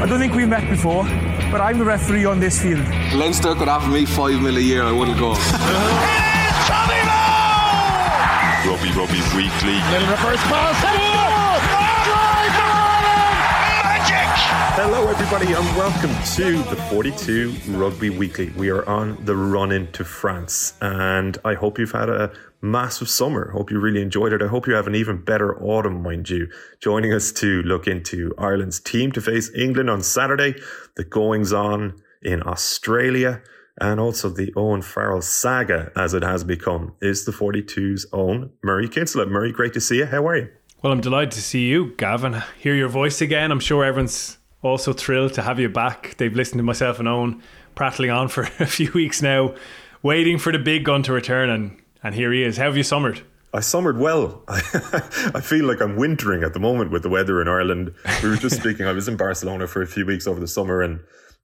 I don't think we've met before, but I'm the referee on this field. Leinster could offer me five mil a year, I wouldn't go. Rugby Rugby Weekly. Little reverse pass. Hello, everybody, and welcome to the 42 Rugby Weekly. We are on the run into France, and I hope you've had a massive summer. Hope you really enjoyed it. I hope you have an even better autumn, mind you. Joining us to look into Ireland's team to face England on Saturday, the goings on in Australia, and also the Owen Farrell saga, as it has become, is the 42's own Murray Kinsella. Murray, great to see you. How are you? Well, I'm delighted to see you, Gavan. Hear your voice again. I'm sure everyone's also thrilled to have you back. They've listened to myself and Owen prattling on for a few weeks now, waiting for the big gun to return, and, and here he is. How have you summered? I summered well. I feel like I'm wintering at the moment with the weather in Ireland. We were just speaking. I was in Barcelona for a few weeks over the summer, and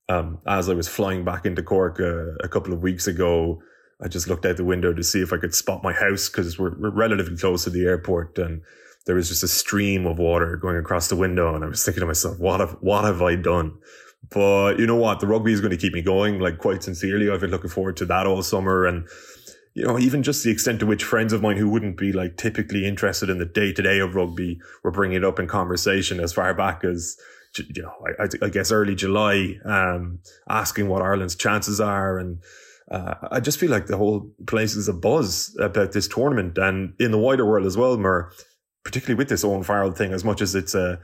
um, as I was flying back into Cork uh, a couple of weeks ago, I just looked out the window to see if I could spot my house because we're, we're relatively close to the airport, and there was just a stream of water going across the window. And I was thinking to myself, what have, what have I done? But you know what? The rugby is going to keep me going. Like quite sincerely, I've been looking forward to that all summer. And, you know, even just the extent to which friends of mine who wouldn't be like typically interested in the day to day of rugby were bringing it up in conversation as far back as, you know, I, I guess early July, um, asking what Ireland's chances are. And, uh, I just feel like the whole place is a buzz about this tournament and in the wider world as well, Mer particularly with this Owen Farrell thing, as much as it's a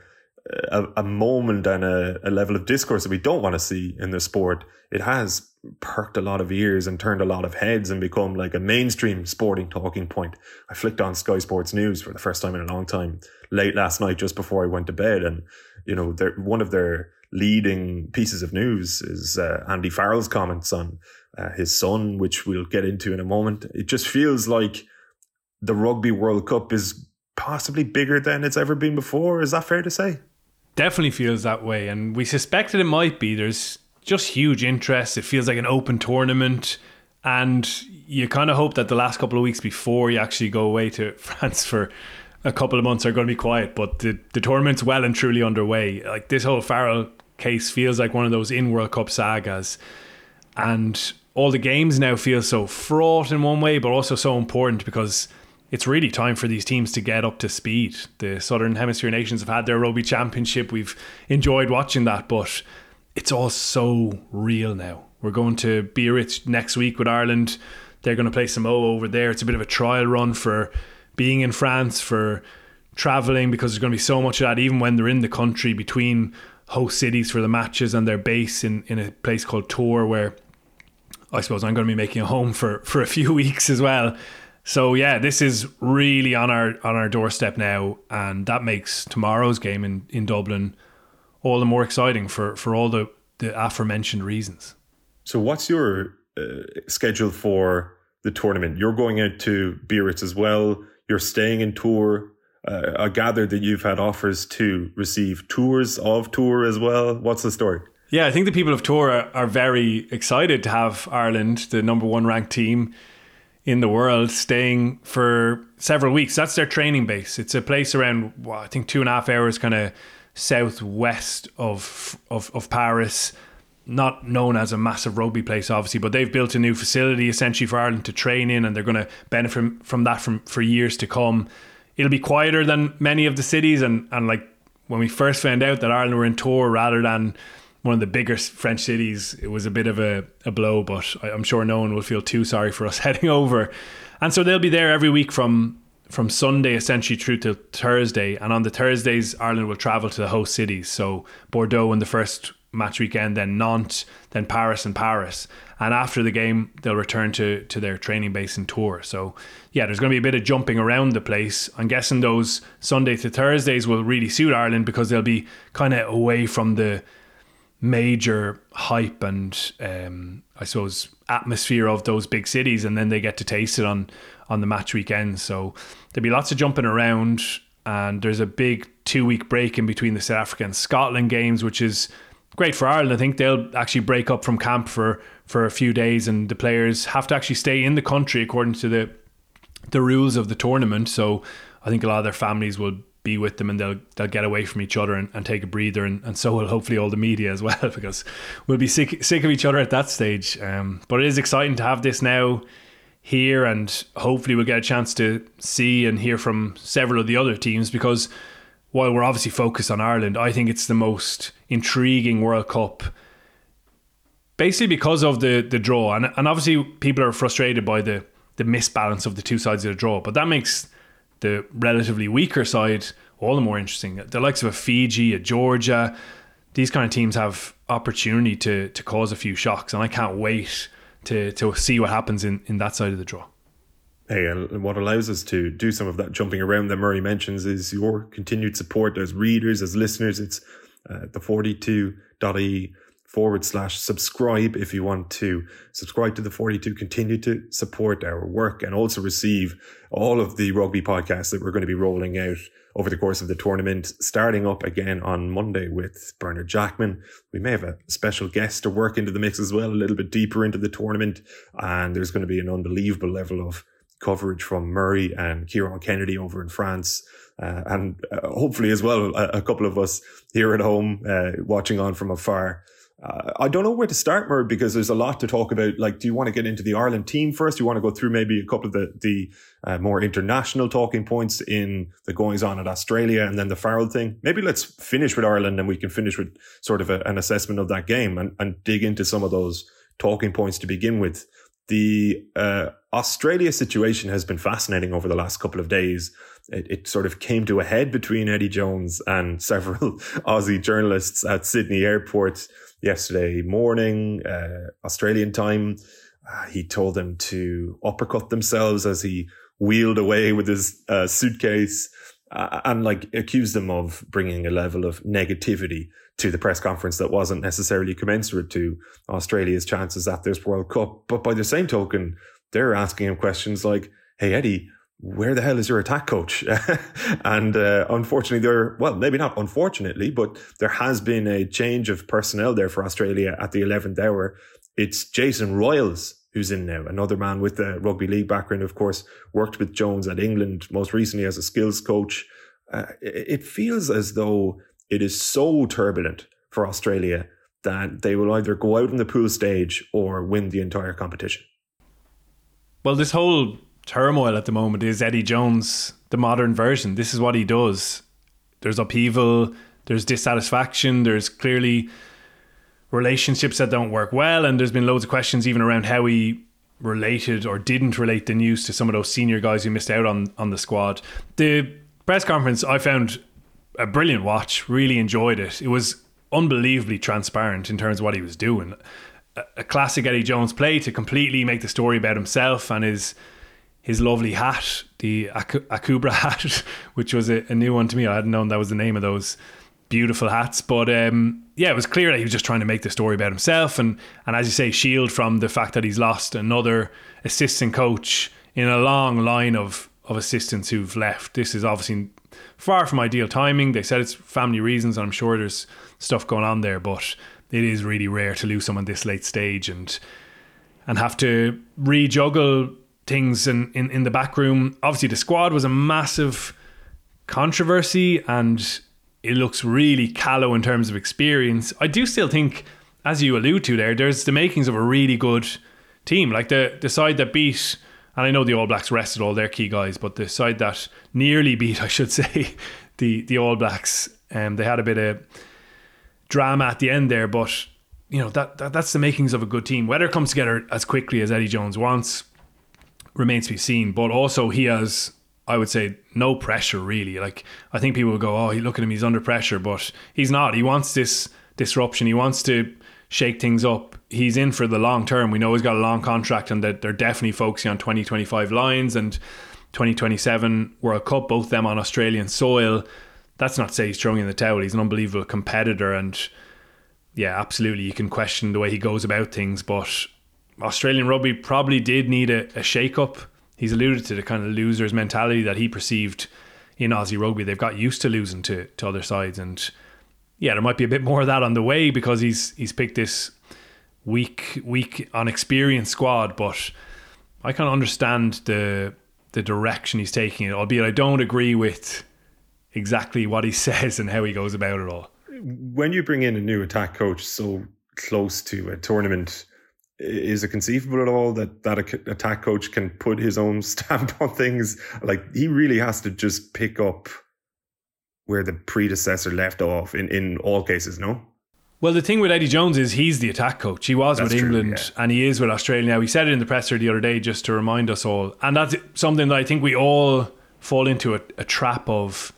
a, a moment and a, a, level of discourse that we don't want to see in the sport, it has perked a lot of ears and turned a lot of heads and become like a mainstream sporting talking point. I flicked on Sky Sports News for the first time in a long time late last night, just before I went to bed, and you know, one of their leading pieces of news is uh, Andy Farrell's comments on uh, his son, which we'll get into in a moment. It just feels like the Rugby World Cup is possibly bigger than it's ever been before. Is that fair to say? Definitely feels that way. And we suspected it might be. There's just huge interest. It feels like an open tournament. And you kind of hope that the last couple of weeks before you actually go away to France for a couple of months are going to be quiet. But the, the tournament's well and truly underway. Like this whole Farrell case feels like one of those in World Cup sagas. And all the games now feel so fraught in one way, but also so important because it's really time for these teams to get up to speed. The Southern Hemisphere nations have had their rugby championship. We've enjoyed watching that, but it's all so real now. We're going to Biarritz next week with Ireland. They're going to play Samoa over there. It's a bit of a trial run for being in France, for traveling, because there's going to be so much of that, even when they're in the country between host cities for the matches and their base in, in a place called Tours, where I suppose I'm going to be making a home for, for a few weeks as well. So yeah, this is really on our on our doorstep now, and that makes tomorrow's game in, in Dublin all the more exciting for for all the the aforementioned reasons. So, what's your uh, schedule for the tournament? You're going out to Biarritz as well. You're staying in Tours. Uh, I gather that you've had offers to receive tours of Tours as well. What's the story? Yeah, I think the people of Tours are, are very excited to have Ireland, the number one ranked team, in the world staying for several weeks. That's their training base. It's a place around, well, I think, two and a half hours kind of southwest of, of, of Paris. Not known as a massive rugby place, obviously, but they've built a new facility essentially for Ireland to train in, and they're going to benefit from, from that from, for years to come. It'll be quieter than many of the cities, and, and like when we first found out that Ireland were in Tours rather than one of the biggest French cities. It was a bit of a, a blow, but I'm sure no one will feel too sorry for us heading over. And so they'll be there every week from from Sunday essentially through to Thursday. And on the Thursdays, Ireland will travel to the host cities. So Bordeaux in the first match weekend, then Nantes, then Paris and Paris. And after the game, they'll return to, to their training base in Tours. So, yeah, there's going to be a bit of jumping around the place. I'm guessing those Sunday to Thursdays will really suit Ireland because they'll be kind of away from the major hype and um, I suppose atmosphere of those big cities, and then they get to taste it on on the match weekend. So there'll be lots of jumping around, and there's a big two week break in between the South Africa and Scotland games, which is great for Ireland. I think they'll actually break up from camp for for a few days, and the players have to actually stay in the country according to the the rules of the tournament. So I think a lot of their families will be with them and they'll they'll get away from each other and, and take a breather and, and so will hopefully all the media as well because we'll be sick sick of each other at that stage. Um, but it is exciting to have this now here and hopefully we'll get a chance to see and hear from several of the other teams because while we're obviously focused on Ireland, I think it's the most intriguing World Cup basically because of the the draw and and obviously people are frustrated by the the misbalance of the two sides of the draw, but that makes the relatively weaker side all the more interesting. The likes of a Fiji, a Georgia, these kind of teams have opportunity to to cause a few shocks, and I can't wait to to see what happens in in that side of the draw. Hey, and what allows us to do some of that jumping around that Murray mentions is your continued support as readers, as listeners. It's uh, the 42.e forward slash subscribe if you want to. Subscribe to the 42 continue to support our work and also receive all of the rugby podcasts that we're going to be rolling out over the course of the tournament starting up again on monday with bernard jackman. We may have a special guest to work into the mix as well a little bit deeper into the tournament and there's going to be an unbelievable level of coverage from murray and kieran kennedy over in france uh, and uh, hopefully as well a, a, couple of us here at home uh, watching on from afar uh, I don't know where to start, Murray, because there's a lot to talk about. Like, do you want to get into the Ireland team first? Do you want to go through maybe a couple of the, the uh, more international talking points in the goings on at Australia and then the Farrell thing? Maybe let's finish with Ireland and we can finish with sort of a, an assessment of that game and, and dig into some of those talking points to begin with. The uh, Australia situation has been fascinating over the last couple of days. It, it, sort of came to a head between Eddie Jones and several Aussie journalists at Sydney Airport yesterday morning, uh, Australian time. Uh, he told them to uppercut themselves as he wheeled away with his uh, suitcase uh, and like accused them of bringing a level of negativity to the press conference that wasn't necessarily commensurate to Australia's chances at this World Cup. But by the same token, they're asking him questions like, Hey, Eddie, where the hell is your attack coach? and uh, unfortunately, there, well, maybe not unfortunately, but there has been a change of personnel there for Australia at the 11th hour. It's Jason Ryles who's in now, another man with a rugby league background, of course, worked with Jones at England, most recently as a skills coach. Uh, it feels as though it is so turbulent for Australia that they will either go out in the pool stage or win the entire competition. Well, this whole turmoil at the moment is Eddie Jones, the modern version. This is what he does. There's upheaval, there's dissatisfaction, there's clearly relationships that don't work well, and there's been loads of questions even around how he related or didn't relate the news to some of those senior guys who missed out on on the squad. The press conference I found a brilliant watch, really enjoyed it. It was unbelievably transparent in terms of what he was doing. A, a classic Eddie Jones play to completely make the story about himself and his his lovely hat, the Akubra hat, which was a, a, new one to me. I hadn't known that was the name of those beautiful hats. But um, yeah, it was clear that he was just trying to make the story about himself and, and as you say, shield from the fact that he's lost another assistant coach in a long line of, of assistants who've left. This is obviously far from ideal timing. They said it's family reasons. I'm sure there's stuff going on there, but it is really rare to lose someone this late stage and and have to rejuggle things in, in, in the back room. Obviously, the squad was a massive controversy and it looks really callow in terms of experience. I do still think, as you allude to there, there's the makings of a really good team. Like the, the side that beat, and I know the All Blacks rested all their key guys, but the side that nearly beat, I should say, the, the All Blacks, um, they had a bit of drama at the end there, but you know that, that that's the makings of a good team. Whether it comes together as quickly as Eddie Jones wants, remains to be seen. But also, he has, I would say, no pressure really. Like I think people will go, "Oh, look at him, he's under pressure," but he's not. He wants this disruption. He wants to shake things up. He's in for the long term. We know he's got a long contract, and that they're definitely focusing on 2025 lines and 2027 World Cup, both them on Australian soil. That's not to say he's throwing in the towel. He's an unbelievable competitor, and yeah, absolutely, you can question the way he goes about things, but Australian rugby probably did need a, a shake up. He's alluded to the kind of losers mentality that he perceived in Aussie rugby. They've got used to losing to, to other sides, and yeah, there might be a bit more of that on the way because he's he's picked this weak, weak on experience squad. But I can understand the the direction he's taking it, albeit I don't agree with exactly what he says and how he goes about it all. When you bring in a new attack coach so close to a tournament, is it conceivable at all that that attack coach can put his own stamp on things? Like he really has to just pick up where the predecessor left off in, in all cases, no? Well, the thing with Eddie Jones is he's the attack coach. He was that's with England true, yeah. and he is with Australia now. He said it in the presser the other day just to remind us all. And that's something that I think we all fall into a, a trap of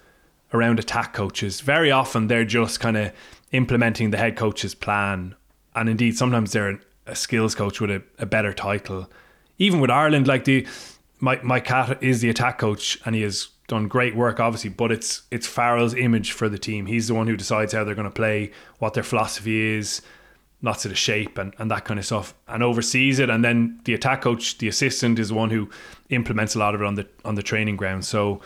around attack coaches. Very often they're just kind of implementing the head coach's plan. And indeed, sometimes they're a skills coach with a, a better title. Even with Ireland, like the my Mike Catt is the attack coach and he has done great work, obviously. But it's it's Farrell's image for the team. He's the one who decides how they're going to play, what their philosophy is, lots of the shape and, and that kind of stuff, and oversees it. And then the attack coach, the assistant, is the one who implements a lot of it on the on the training ground. So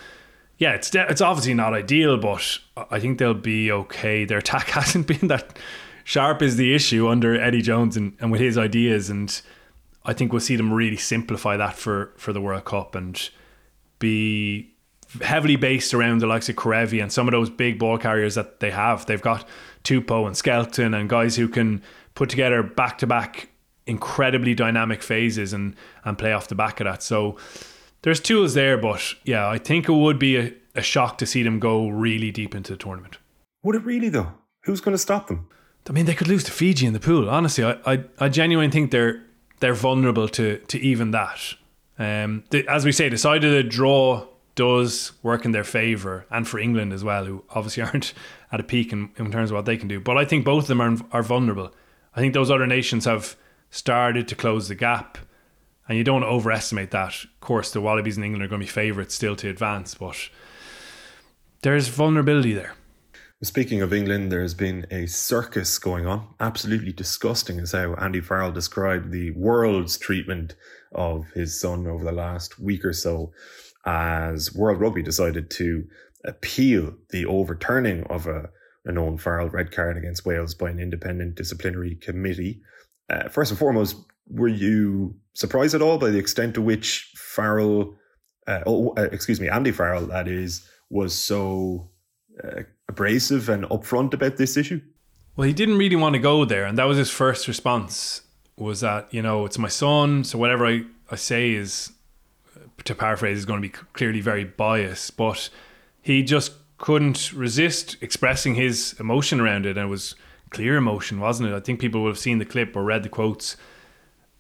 yeah, it's it's obviously not ideal, but I think they'll be okay. Their attack hasn't been that sharp is the issue under Eddie Jones and, and with his ideas and I think we'll see them really simplify that for, for the World Cup and be heavily based around the likes of Kerevi and some of those big ball carriers that they have. They've got Tupou and Skelton and guys who can put together back to back incredibly dynamic phases and, and play off the back of that. So there's tools there, but yeah, I think it would be a, a shock to see them go really deep into the tournament. Would it really though? Who's going to stop them? I mean, they could lose to Fiji in the pool. Honestly, I, I, I genuinely think they're they're vulnerable to to even that. Um, the, as we say, the side of the draw does work in their favour, and for England as well, who obviously aren't at a peak in, in terms of what they can do. But I think both of them are are vulnerable. I think those other nations have started to close the gap, and you don't overestimate that. Of course, the Wallabies in England are going to be favourites still to advance, but there's vulnerability there. Speaking of England, there has been a circus going on. Absolutely disgusting is how Andy Farrell described the world's treatment of his son over the last week or so as World Rugby decided to appeal the overturning of a, an Owen Farrell red card against Wales by an independent disciplinary committee. Uh, first and foremost, were you surprised at all by the extent to which Farrell, uh, oh, uh, excuse me, Andy Farrell, that is, was so uh, abrasive and upfront about this issue? Well, he didn't really want to go there, and that was his first response. Was that you know it's my son, so whatever I, I say is, uh, to paraphrase, is going to be clearly very biased. But he just couldn't resist expressing his emotion around it, and it was clear emotion, wasn't it? I think people would have seen the clip or read the quotes,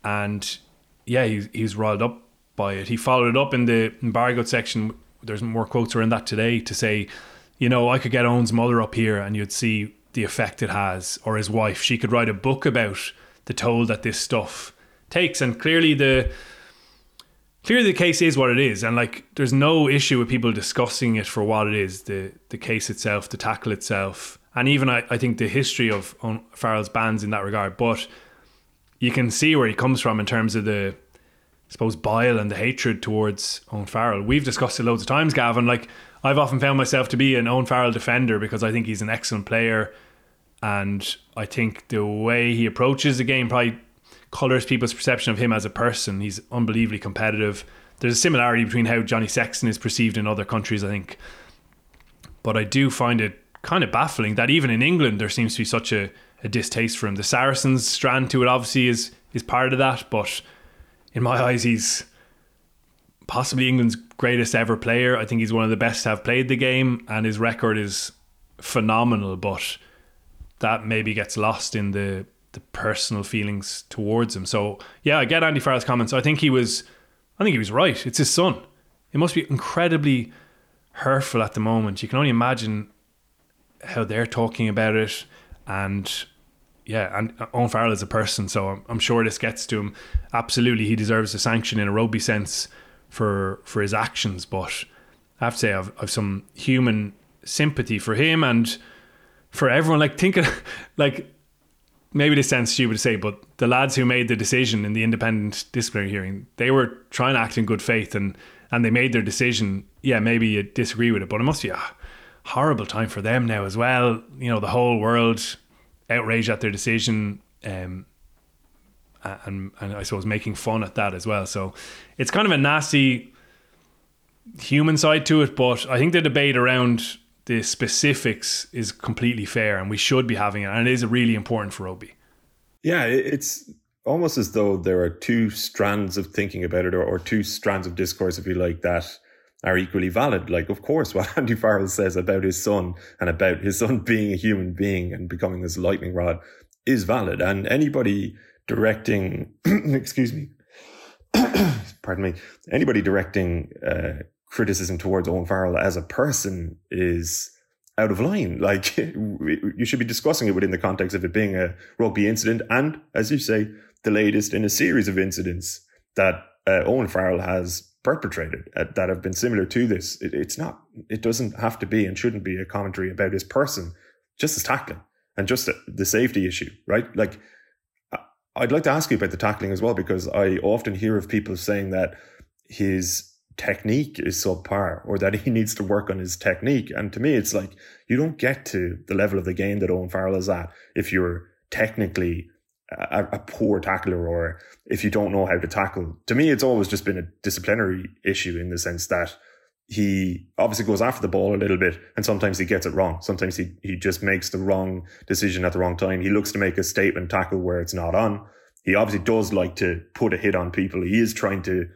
and yeah, he, he was riled up by it. He followed it up in the embargoed section. There's more quotes around that today to say you know, I could get Owen's mother up here and you'd see the effect it has, or his wife. She could write a book about the toll that this stuff takes. And clearly the clearly the case is what it is. And like there's no issue with people discussing it for what it is, the the case itself, the tackle itself. And even I, I think the history of Farrell's bans in that regard. But you can see where he comes from in terms of the I suppose bile and the hatred towards Owen Farrell. We've discussed it loads of times, Gavan. Like I've often found myself to be an Owen Farrell defender because I think he's an excellent player, and I think the way he approaches the game probably colours people's perception of him as a person. He's unbelievably competitive. There's a similarity between how Johnny Sexton is perceived in other countries, I think. But I do find it kind of baffling that even in England there seems to be such a, a distaste for him. The Saracens strand to it obviously is is part of that, but in my eyes he's possibly England's greatest ever player. I think he's one of the best to have played the game, and his record is phenomenal. But that maybe gets lost in the the personal feelings towards him. So yeah, I get Andy Farrell's comments. I think he was, I think he was right. It's his son. It must be incredibly hurtful at the moment. You can only imagine how they're talking about it, and yeah, and Owen Farrell is a person, so I'm, I'm sure this gets to him. Absolutely, he deserves a sanction in a rugby sense for for his actions. But I have to say, I've, I've some human sympathy for him and for everyone. Like thinking, like maybe this sounds stupid to say, but the lads who made the decision in the independent disciplinary hearing, they were trying to act in good faith and and they made their decision. Yeah, maybe you disagree with it, but it must be a horrible time for them now as well. You know, the whole world outraged at their decision. Um, and and I suppose making fun at that as well. So it's kind of a nasty human side to it, but I think the debate around the specifics is completely fair and we should be having it. And it is really important for Obi. Yeah, it's almost as though there are two strands of thinking about it or, or two strands of discourse, if you like, that are equally valid. Like, of course, what Andy Farrell says about his son and about his son being a human being and becoming this lightning rod is valid. And anybody directing, excuse me, pardon me, anybody directing uh, criticism towards Owen Farrell as a person is out of line. Like you should be discussing it within the context of it being a rugby incident, and as you say, the latest in a series of incidents that uh, Owen Farrell has perpetrated uh, that have been similar to this. It, it's not. It doesn't have to be and shouldn't be a commentary about his person, just as tackling and just the safety issue, right? Like I'd like to ask you about the tackling as well, because I often hear of people saying that his technique is subpar or that he needs to work on his technique. And to me, it's like you don't get to the level of the game that Owen Farrell is at if you're technically a, a, poor tackler or if you don't know how to tackle. To me, it's always just been a disciplinary issue in the sense that he obviously goes after the ball a little bit and sometimes he gets it wrong. Sometimes he, he just makes the wrong decision at the wrong time. He looks to make a statement tackle where it's not on. He obviously does like to put a hit on people. He is trying to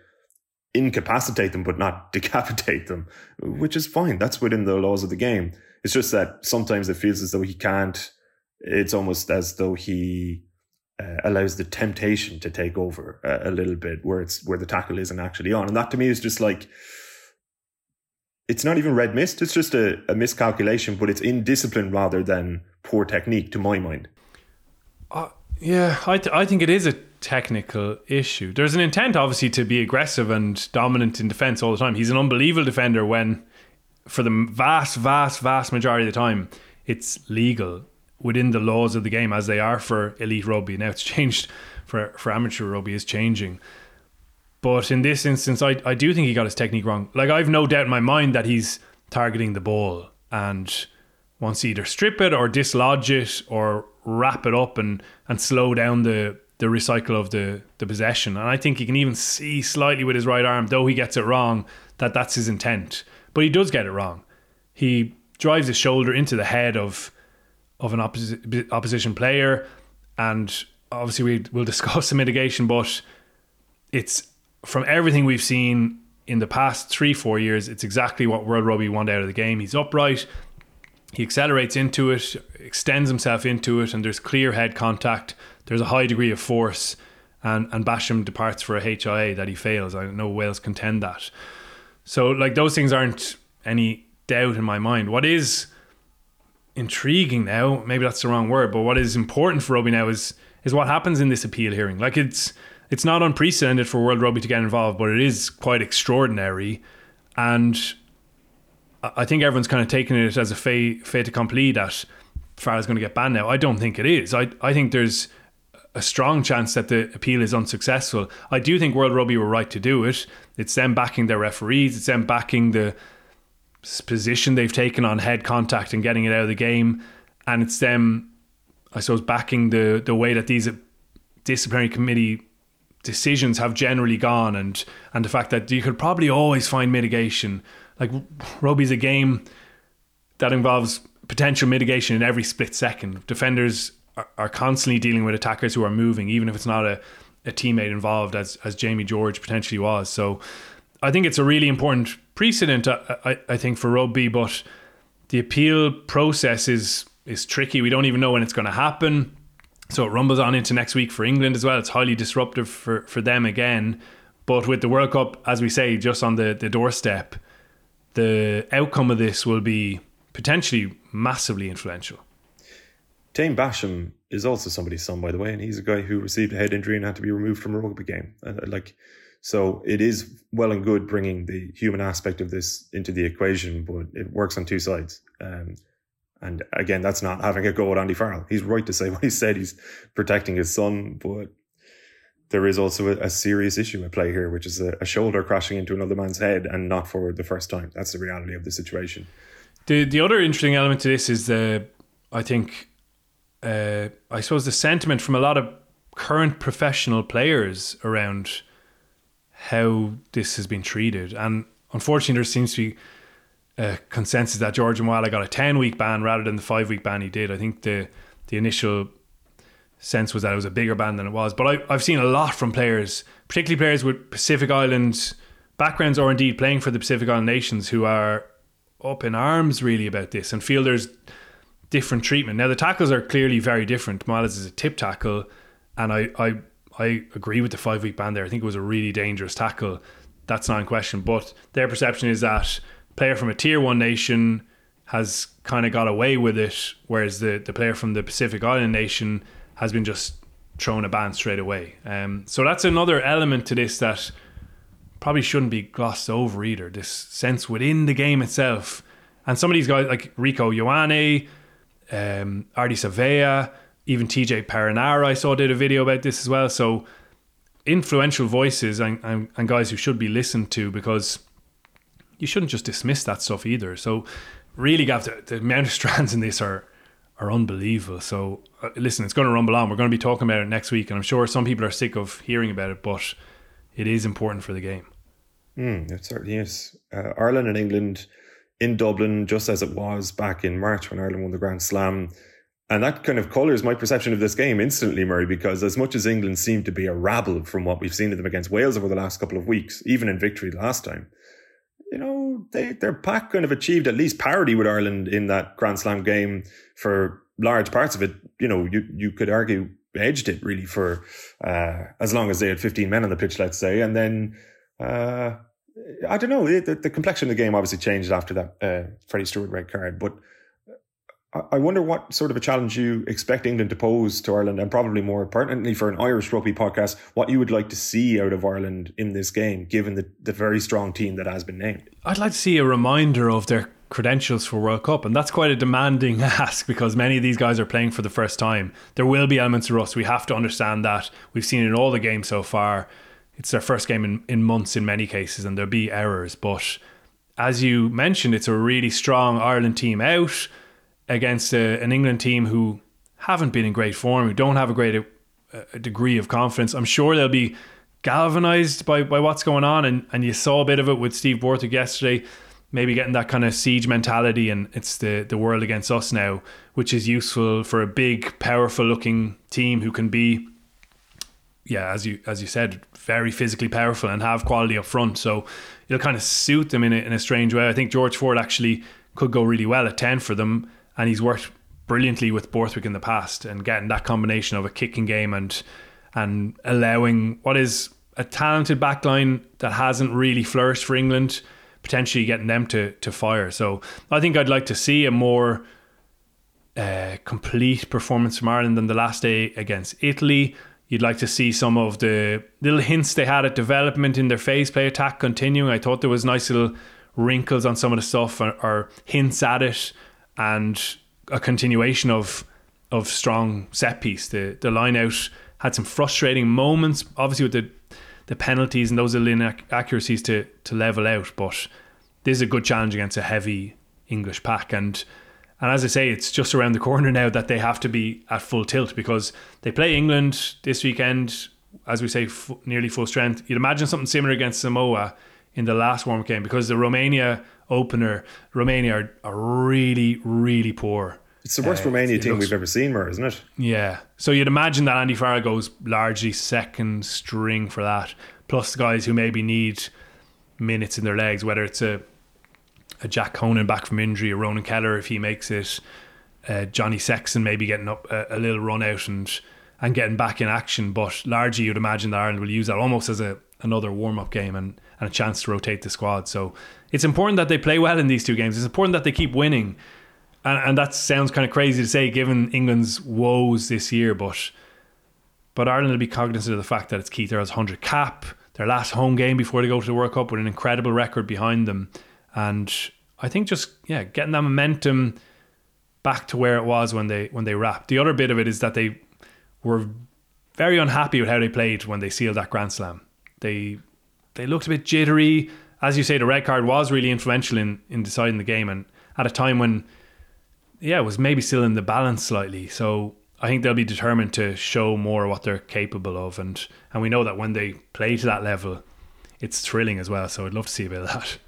incapacitate them, but not decapitate them, which is fine. That's within the laws of the game. It's just that sometimes it feels as though he can't, it's almost as though he uh, allows the temptation to take over a, a little bit where it's, where the tackle isn't actually on. And that to me is just like, it's not even red mist. It's just a, a miscalculation, but it's indiscipline rather than poor technique, to my mind. Uh, yeah, I, th- I think it is a technical issue. There's an intent, obviously, to be aggressive and dominant in defense all the time. He's an unbelievable defender when, for the vast, vast, vast majority of the time, it's legal within the laws of the game as they are for elite rugby. Now it's changed for, for amateur rugby, is changing. But in this instance, I, I do think he got his technique wrong. Like, I've no doubt in my mind that he's targeting the ball and wants to either strip it or dislodge it or wrap it up and, and slow down the, the recycle of the, the possession. And I think he can even see slightly with his right arm, though he gets it wrong, that that's his intent. But he does get it wrong. He drives his shoulder into the head of of an opposi- opposition player, and obviously we will discuss the mitigation, but it's from everything we've seen in the past three, four years, it's exactly what World Rugby want out of the game. He's upright, he accelerates into it, extends himself into it, and there's clear head contact. There's a high degree of force, and and Basham departs for a HIA that he fails. I know Wales contend that. So like those things aren't any doubt in my mind. What is intriguing now, maybe that's the wrong word, but what is important for rugby now is is what happens in this appeal hearing. Like it's it's not unprecedented for World Rugby to get involved, but it is quite extraordinary. And I think everyone's kind of taking it as a fait, fait accompli that Farrell's going to get banned now. I don't think it is. I, I think there's a strong chance that the appeal is unsuccessful. I do think World Rugby were right to do it. It's them backing their referees, it's them backing the position they've taken on head contact and getting it out of the game. And it's them, I suppose, backing the, the way that these disciplinary committee decisions have generally gone and and the fact that you could probably always find mitigation. Like rugby's a game that involves potential mitigation in every split second. Defenders are, are constantly dealing with attackers who are moving, even if it's not a, a teammate involved, as as Jamie George potentially was. So I think it's a really important precedent. I, I, I think for rugby, but the appeal process is is tricky. We don't even know when it's going to happen. So it rumbles on into next week for England as well. It's highly disruptive for, for them again. But with the World Cup, as we say, just on the, the doorstep, the outcome of this will be potentially massively influential. Taine Basham is also somebody's son, by the way, and he's a guy who received a head injury and had to be removed from a rugby game. And uh, like, so it is well and good bringing the human aspect of this into the equation, but it works on two sides. Um, and again, that's not having a go at Andy Farrell. He's right to say what he said. He's protecting his son, but there is also a, a serious issue at play here, which is a, a, shoulder crashing into another man's head and not for the first time. That's the reality of the situation. The the other interesting element to this is the, I think, uh, I suppose the sentiment from a lot of current professional players around how this has been treated, and unfortunately, there seems to be consensus that George Moala got a 10 week ban rather than the five week ban he did. I think the the initial sense was that it was a bigger ban than it was. But I, I've seen a lot from players, particularly players with Pacific Island backgrounds or indeed playing for the Pacific Island nations who are up in arms really about this and feel there's different treatment. Now the tackles are clearly very different. Miles is a tip tackle, and I I, I agree with the five week ban there. I think it was a really dangerous tackle. That's not in question. But their perception is that player from a tier one nation has kind of got away with it, whereas the, the player from the Pacific Island nation has been just thrown a ban straight away. Um, so that's another element to this that probably shouldn't be glossed over either. This sense within the game itself. And some of these guys like Rieko Ioane, um, Ardie Savea, even TJ Perenara, I saw did a video about this as well. So influential voices and, and, and guys who should be listened to because you shouldn't just dismiss that stuff either. So really got to, the amount of strands in this are are unbelievable. So uh, listen, it's going to rumble on. We're going to be talking about it next week, and I'm sure some people are sick of hearing about it, but it is important for the game. Mm, it certainly is. Uh, Ireland and England in Dublin, just as it was back in March when Ireland won the Grand Slam. And that kind of colours my perception of this game instantly, Murray, because as much as England seemed to be a rabble from what we've seen of them against Wales over the last couple of weeks, even in victory last time, you know, they, their pack kind of achieved at least parity with Ireland in that Grand Slam game for large parts of it. You know, you, you could argue edged it really for uh, as long as they had 15 men on the pitch, let's say. And then, uh, I don't know, the, the, complexion of the game obviously changed after that uh, Freddie Steward red card. But I wonder what sort of a challenge you expect England to pose to Ireland, and probably more pertinently for an Irish rugby podcast, what you would like to see out of Ireland in this game, given the, the very strong team that has been named. I'd like to see a reminder of their credentials for World Cup, and that's quite a demanding ask because many of these guys are playing for the first time. There will be elements of rust. We have to understand that. We've seen in all the games so far. It's their first game in, in months in many cases, and there'll be errors. But as you mentioned, it's a really strong Ireland team out against a, an England team who haven't been in great form, who don't have a great uh, a, degree of confidence. I'm sure they'll be galvanized by, by what's going on. And, and you saw a bit of it with Steve Borthwick yesterday, maybe getting that kind of siege mentality. And it's the, the world against us now, which is useful for a big, powerful looking team who can be, yeah, as you as you said, very physically powerful and have quality up front. So it'll kind of suit them in a, in a strange way. I think George Ford actually could go really well at 10 for them and he's worked brilliantly with Borthwick in the past and getting that combination of a kicking game and and allowing what is a talented backline that hasn't really flourished for England, potentially getting them to to fire. So I think I'd like to see a more uh, complete performance from Ireland than the last day against Italy. You'd like to see some of the little hints they had at development in their phase play attack continuing. I thought there was nice little wrinkles on some of the stuff or, or hints at it and a continuation of of strong set piece. The the line out had some frustrating moments, obviously with the the penalties and those little inaccuracies to to level out. But this is a good challenge against a heavy English pack, and and as I say, it's just around the corner now that they have to be at full tilt because they play England this weekend. As we say, f- nearly full strength. You'd imagine something similar against Samoa in the last warm game because the Romania opener, Romania are, are really, really poor. It's the worst uh, Romania team looks, we've ever seen, Mer, isn't it? Yeah. So you'd imagine that Andy Farrell goes largely second string for that, plus the guys who maybe need minutes in their legs, whether it's a a Jack Conan back from injury, a Ronan Kelleher if he makes it, uh, Johnny Sexton maybe getting up a, a, little run out and and getting back in action. But largely, you'd imagine that Ireland will use that almost as a another warm up game and, and a chance to rotate the squad. So it's important that they play well in these two games. It's important that they keep winning. And, and that sounds kind of crazy to say given England's woes this year, but but Ireland will be cognizant of the fact that it's Keith Earls' 100 cap, their last home game before they go to the World Cup with an incredible record behind them. And I think just, yeah, getting that momentum back to where it was when they when they wrapped. The other bit of it is that they were very unhappy with how they played when they sealed that Grand Slam. They they looked a bit jittery as you say, the red card was really influential in, in deciding the game and at a time when, yeah, it was maybe still in the balance slightly. So I think they'll be determined to show more what they're capable of. And, and we know that when they play to that level, it's thrilling as well. So I'd love to see a bit of that.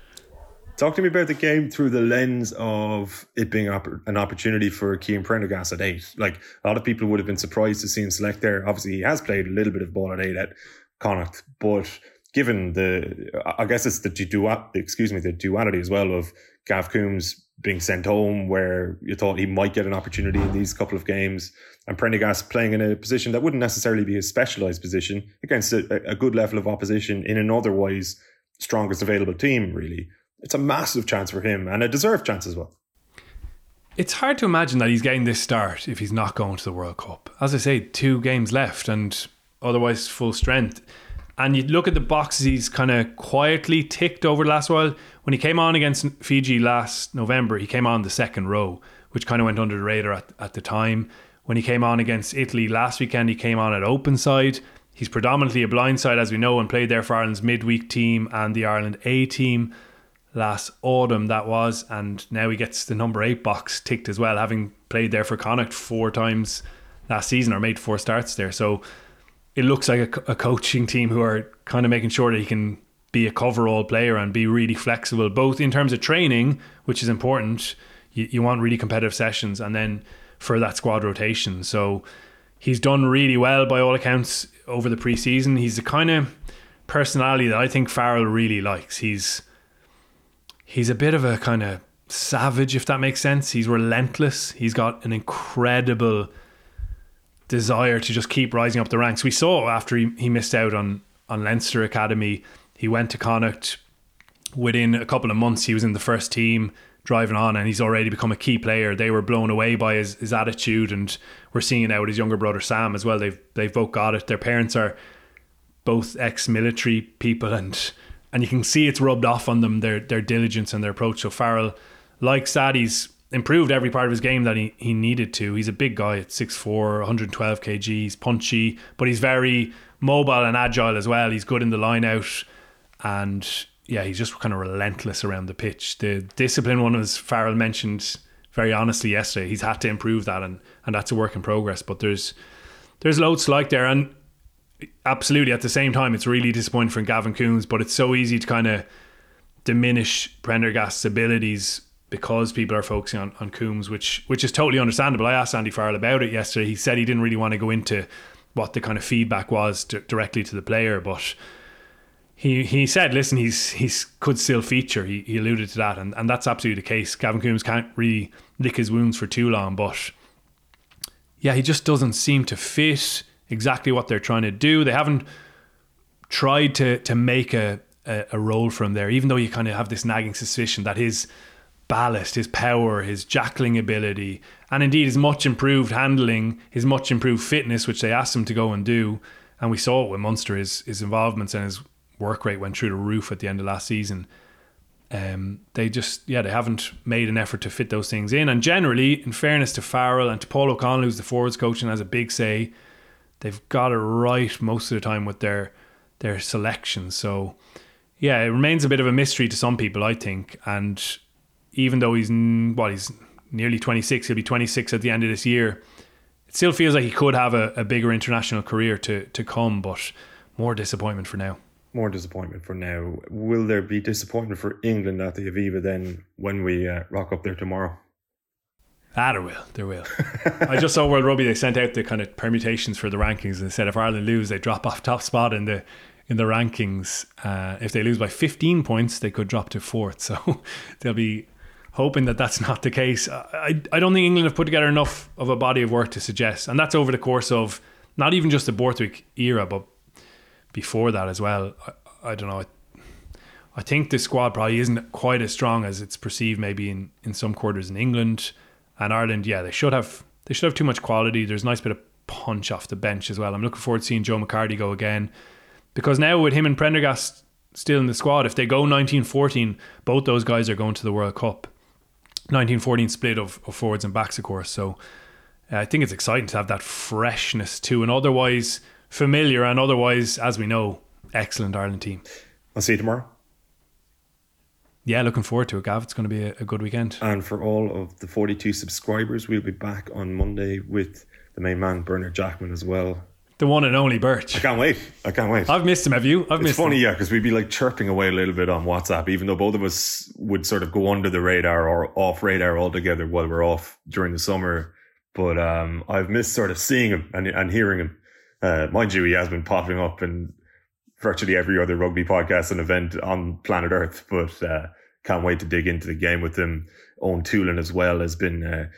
Talk to me about the game through the lens of it being an opportunity for Cian Prendergast at eight. Like a lot of people would have been surprised to see him select there. Obviously, he has played a little bit of ball at eight at Connacht, but given the, I guess it's the duality, excuse me, the duality as well of Gav Coombs being sent home, where you thought he might get an opportunity in these couple of games, and Prendergast playing in a position that wouldn't necessarily be a specialised position against a, a good level of opposition in an otherwise strongest available team. Really, it's a massive chance for him and a deserved chance as well. It's hard to imagine that he's getting this start if he's not going to the World Cup. As I say, two games left and otherwise full strength. And you look at the boxes he's kind of quietly ticked over the last while. When he came on against Fiji last November, he came on the second row, which kind of went under the radar at, at the time. When he came on against Italy last weekend, he came on at open side. He's predominantly a blind side, as we know, and played there for Ireland's midweek team and the Ireland A team last autumn, that was. And now he gets the number eight box ticked as well, having played there for Connacht four times last season or made four starts there. So it looks like a, a coaching team who are kind of making sure that he can be a coverall player and be really flexible, both in terms of training, which is important. You, you want really competitive sessions, and then for that squad rotation. So he's done really well by all accounts over the preseason. He's the kind of personality that I think Farrell really likes. He's he's a bit of a kind of savage, if that makes sense. He's relentless. He's got an incredible desire to just keep rising up the ranks. We saw after he, he missed out on on Leinster Academy, he went to Connacht. Within a couple of months, he was in the first team, driving on, and he's already become a key player. They were blown away by his, his attitude, and we're seeing it now with his younger brother Sam as well. They've they've both got it. Their parents are both ex-military people, and and you can see it's rubbed off on them their their diligence and their approach. So Farrell likes that. Improved every part of his game that he, he needed to. He's a big guy at 6'4, 112 kg. He's punchy, but he's very mobile and agile as well. He's good in the line out. And yeah, he's just kind of relentless around the pitch. The discipline one, as Farrell mentioned very honestly yesterday, he's had to improve that, and, and that's a work in progress. But there's there's loads like there. And absolutely, at the same time, it's really disappointing for Gavin Coombs, but it's so easy to kind of diminish Prendergast's abilities because people are focusing on, on Coombs, which which is totally understandable. I asked Andy Farrell about it yesterday. He said he didn't really want to go into what the kind of feedback was to, directly to the player, but he he said, listen, he's he's could still feature. He, he alluded to that, and, and that's absolutely the case. Gavin Coombs can't really lick his wounds for too long, but yeah, he just doesn't seem to fit exactly what they're trying to do. They haven't tried to to make a a, a role from there, even though you kind of have this nagging suspicion that his ballast, his power, his jackling ability, and indeed his much improved handling, his much improved fitness, which they asked him to go and do. And we saw it with Munster, his, his involvements and his work rate went through the roof at the end of last season. Um, they just, yeah, they haven't made an effort to fit those things in. And generally, in fairness to Farrell and to Paul O'Connell, who's the forwards coach and has a big say, they've got it right most of the time with their their selections. So, yeah, it remains a bit of a mystery to some people, I think. And even though he's what he's nearly 26, he'll be 26 at the end of this year. It still feels like he could have a, a bigger international career to to come, but more disappointment for now. More disappointment for now. Will there be disappointment for England at the Aviva then when we uh, rock up there tomorrow? Ah, there will. There will. I just saw World Rugby. They sent out the kind of permutations for the rankings and said if Ireland lose, they drop off top spot in the in the rankings. Uh, if they lose by 15 points, they could drop to fourth. So they'll be hoping that that's not the case. I, I don't think England have put together enough of a body of work to suggest, and that's over the course of not even just the Borthwick era, but before that as well. I, I don't know. I, I think the squad probably isn't quite as strong as it's perceived maybe in, in some quarters in England and Ireland. Yeah, they should have they should have too much quality. There's a nice bit of punch off the bench as well. I'm looking forward to seeing Joe McCarthy go again because now with him and Prendergast still in the squad, if they go 1914, both those guys are going to the World Cup. 1914 split of, of forwards and backs, of course. So uh, I think it's exciting to have that freshness to an otherwise familiar and otherwise, as we know, excellent Ireland team. I'll see you tomorrow. Yeah, looking forward to it, Gav. It's going to be a, a good weekend. And for all of the 42 subscribers, we'll be back on Monday with the main man, Bernard Jackman, as well. The one and only Birch. I can't wait. I can't wait. I've missed him. Have you? I've missed him. It's missed funny, him. yeah, because we'd be like chirping away a little bit on WhatsApp, even though both of us would sort of go under the radar or off radar altogether while we're off during the summer. But um, I've missed sort of seeing him and, and hearing him. Uh, mind you, he has been popping up in virtually every other rugby podcast and event on planet Earth. But uh, can't wait to dig into the game with him. Owen Toolin as well has been uh,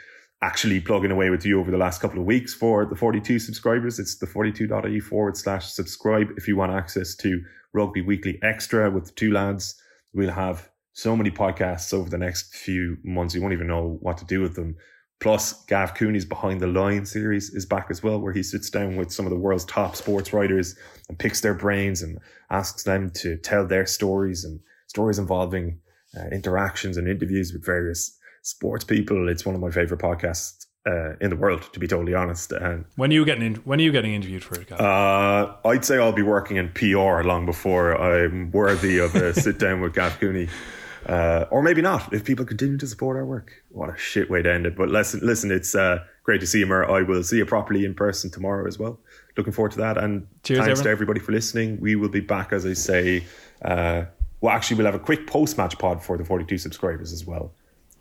actually plugging away with you over the last couple of weeks for the 42 subscribers. It's the 42.ie forward slash subscribe if you want access to Rugby Weekly Extra with the two lads. We'll have so many podcasts over the next few months. You won't even know what to do with them. Plus, Gav Cooney's Behind the Line series is back as well, where he sits down with some of the world's top sports writers and picks their brains and asks them to tell their stories and stories involving uh, interactions and interviews with various sports people. It's one of my favorite podcasts uh, in the world, to be totally honest. And When are you getting in, when are you getting interviewed for it, guys? uh, I'd say I'll be working in PR long before I'm worthy of a sit down with Gav Cooney. Uh, or maybe not, if people continue to support our work. What a shit way to end it. But listen, listen it's uh, great to see you, Mer. I will see you properly in person tomorrow as well. Looking forward to that. And Cheers, thanks everyone. to everybody for listening. We will be back, as I say. Uh, well, actually, we'll have a quick post match pod for the 42 subscribers as well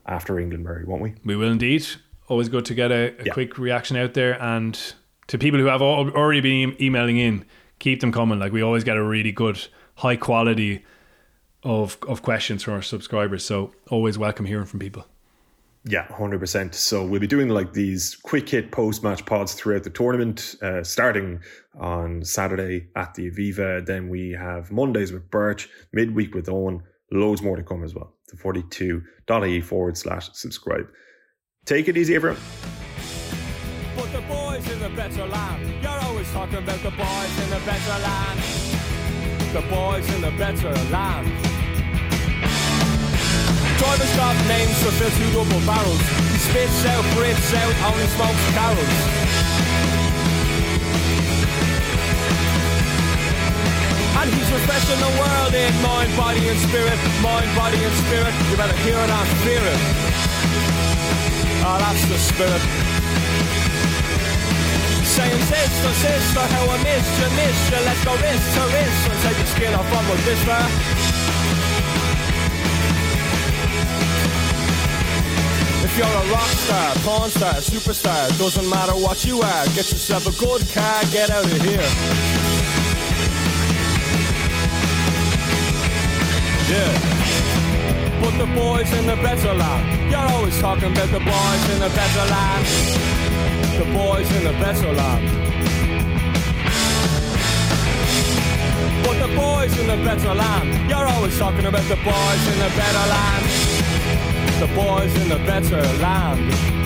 after England, Murray, won't we? we will indeed. Always good to get a, a Yeah. quick reaction out there. And to people who have al- already been emailing in, keep them coming. Like we always get a really good, high quality of of questions from our subscribers. So always welcome hearing from people. Yeah, hundred percent. So we'll be doing like these quick hit post match pods throughout the tournament, uh, starting on Saturday at the Aviva. Then we have Mondays with Birch, midweek with Owen. Loads more to come as well. The forty-two.ie forward slash subscribe. Take it easy, everyone. The boys in the better land, you're always talking about the boys in the better land. The boys in the better land. Got names fill two double barrels. He spits out, out, only smokes Carroll's. And he's refreshing the world in mind, body and spirit. Mind, body and spirit. You better hear it and fear it. Oh, that's the spirit. Saying sister, sister, how I missed you, missed you Let's go wrist to wrist and take the skin off of a blister If you're a rock star, porn star, superstar Doesn't matter what you are Get yourself a good car, get out of here Yeah the boys in the better land You're always talking about the boys in the better land the boys in the better land. But the boys in the better land, you're always talking about the boys in the better land. The boys in the better land.